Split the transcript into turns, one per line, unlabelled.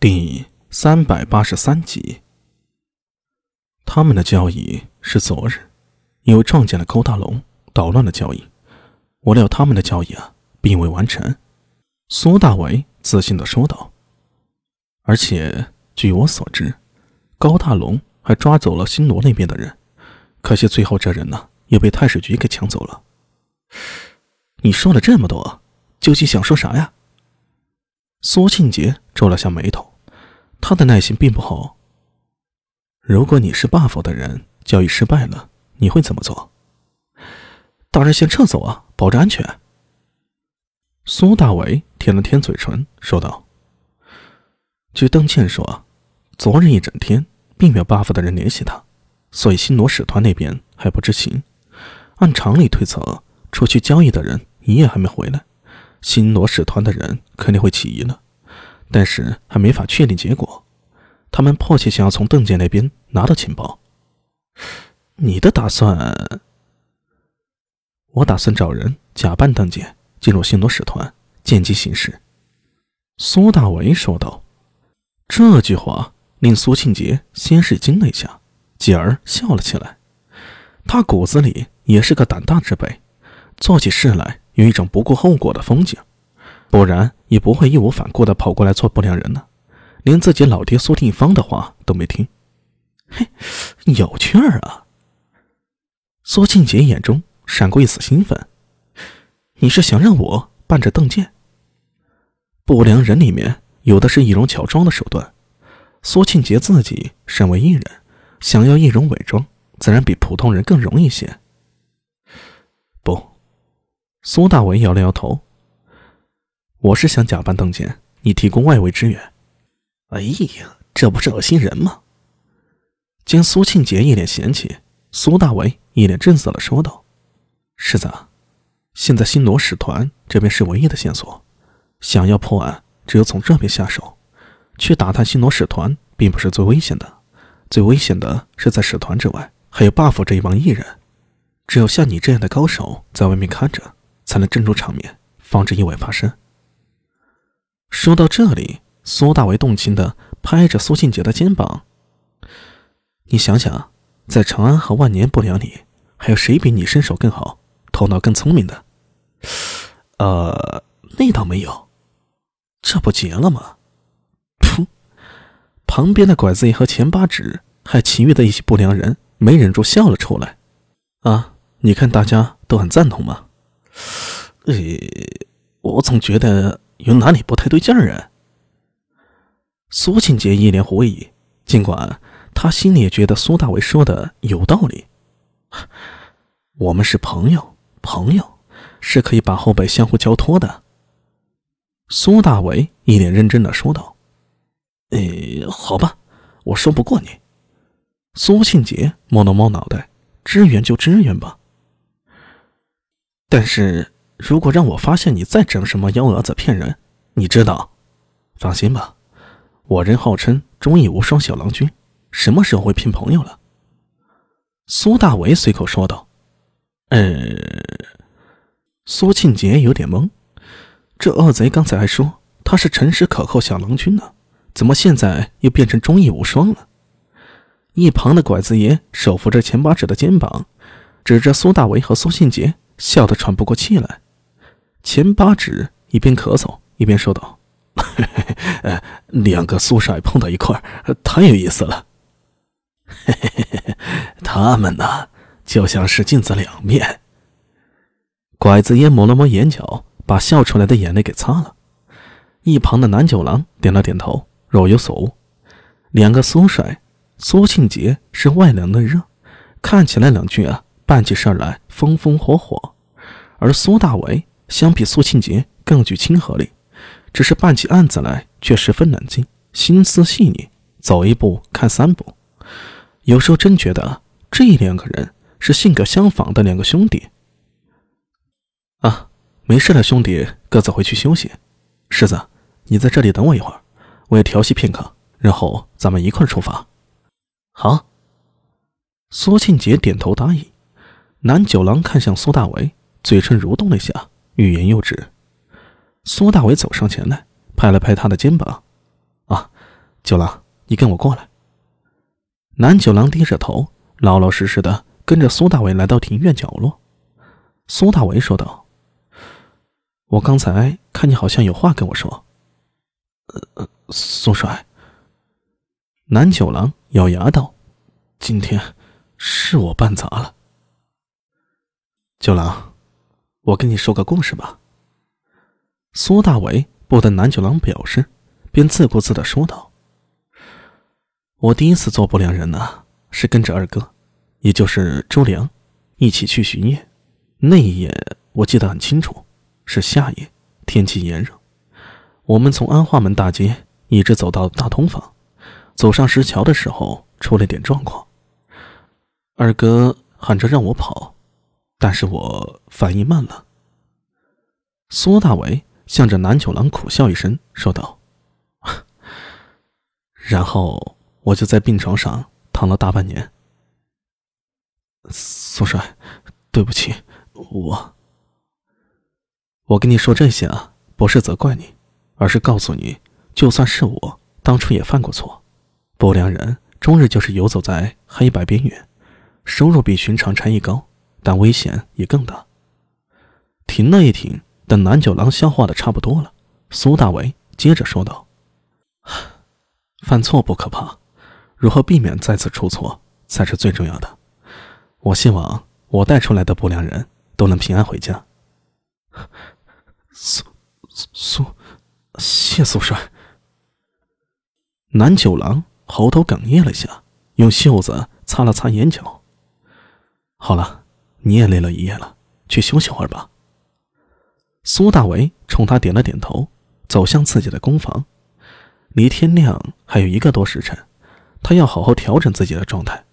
第三百八十三集，他们的交易是昨日，因为撞见了高大龙，捣乱了交易。我料他们的交易啊，并未完成。苏大为自信的说道。而且据我所知，高大龙还抓走了新罗那边的人，可惜最后这人呢，也被太史局给抢走了。
你说了这么多，究竟想说啥呀？
苏庆杰皱了下眉头。他的耐心并不好。如果你是 buff 的人，交易失败了，你会怎么做？
当然先撤走啊，保证安全。
苏大伟舔了舔嘴唇，说道：“据邓倩说，昨日一整天并没有 buff 的人联系他，所以新罗使团那边还不知情。按常理推测，出去交易的人一夜还没回来，新罗使团的人肯定会起疑了。”但是还没法确定结果，他们迫切想要从邓健那边拿到情报。
你的打算？
我打算找人假扮邓健，进入新罗使团，见机行事。”苏大为说道。这句话令苏庆杰先是惊了一下，继而笑了起来。他骨子里也是个胆大之辈，做起事来有一种不顾后果的风景。不然也不会义无反顾地跑过来做不良人呢，连自己老爹苏定方的话都没听。
嘿，有趣儿啊！
苏庆杰眼中闪过一丝兴奋。
你是想让我扮着邓健？
不良人里面有的是易容乔装的手段，苏庆杰自己身为艺人，想要易容伪装，自然比普通人更容易些。不，苏大伟摇了摇头。我是想假扮邓健，你提供外围支援。
哎呀，这不是恶心人吗？
见苏庆杰一脸嫌弃，苏大为一脸正色的说道：“是子，现在新罗使团这边是唯一的线索，想要破案，只有从这边下手。去打探新罗使团，并不是最危险的，最危险的是在使团之外还有 buff 这一帮艺人。只有像你这样的高手在外面看着，才能镇住场面，防止意外发生。”说到这里，苏大为动情的拍着苏庆杰的肩膀：“你想想，在长安和万年不良里，还有谁比你身手更好、头脑更聪明的？”“
呃，那倒没有，
这不结了吗？”“噗！”旁边的拐子爷和钱八指，还有其余的一些不良人，没忍住笑了出来。“啊，你看大家都很赞同吗？”“
呃，我总觉得……”有哪里不太对劲儿啊？
苏庆杰一脸狐疑，尽管他心里也觉得苏大为说的有道理。我们是朋友，朋友是可以把后背相互交托的。苏大为一脸认真的说道：“
呃，好吧，我说不过你。”
苏庆杰摸了摸脑袋，支援就支援吧。但是。如果让我发现你再整什么幺蛾子骗人，你知道？放心吧，我人号称忠义无双小郎君，什么时候会骗朋友了？苏大为随口说道。
呃，
苏庆杰有点懵，这恶贼刚才还说他是诚实可靠小郎君呢，怎么现在又变成忠义无双了？一旁的拐子爷手扶着钱八指的肩膀，指着苏大为和苏庆杰，笑得喘不过气来。钱八指一边咳嗽一边说道：“
呃，两个苏帅碰到一块，太有意思了。他们呢，就像是镜子两面。”
拐子烟抹了抹眼角，把笑出来的眼泪给擦了。一旁的南九郎点了点头，若有所悟。两个苏帅，苏庆杰是外冷内热，看起来两句啊，办起事来风风火火，而苏大伟。相比苏庆杰更具亲和力，只是办起案子来却十分冷静，心思细腻，走一步看三步。有时候真觉得这两个人是性格相仿的两个兄弟。啊，没事了，兄弟，各自回去休息。世子，你在这里等我一会儿，我也调息片刻，然后咱们一块出发。
好。
苏庆杰点头答应。南九郎看向苏大为，嘴唇蠕动了一下。欲言又止，苏大伟走上前来，拍了拍他的肩膀：“啊，九郎，你跟我过来。南九郎低着头，老老实实的跟着苏大伟来到庭院角落。苏大伟说道：“我刚才看你好像有话跟我说。”
呃，苏帅。
南九郎咬牙道：“
今天是我办砸了。”
九郎，我跟你说个故事吧。苏大伟不等南九郎表示，便自顾自的说道：“我第一次做不良人呢，是跟着二哥，也就是周良，一起去巡夜。那一夜我记得很清楚，是夏夜，天气炎热。我们从安化门大街一直走到大通坊。”走上石桥的时候，出了点状况。二哥喊着让我跑，但是我反应慢了。苏大伟向着南九郎苦笑一声，说道：“ 然后我就在病床上躺了大半年。”
苏帅，对不起，我……
我跟你说这些啊，不是责怪你，而是告诉你，就算是我当初也犯过错。不良人终日就是游走在黑白边缘，收入比寻常差役高，但危险也更大。停了一停，等南九郎消化的差不多了，苏大伟接着说道：“犯错不可怕，如何避免再次出错才是最重要的。我希望我带出来的不良人都能平安回家。”
苏苏，谢苏帅。
南九郎。喉头哽咽了下，用袖子擦了擦眼角。好了，你也累了一夜了，去休息会儿吧。苏大为冲他点了点头，走向自己的工房。离天亮还有一个多时辰，他要好好调整自己的状态。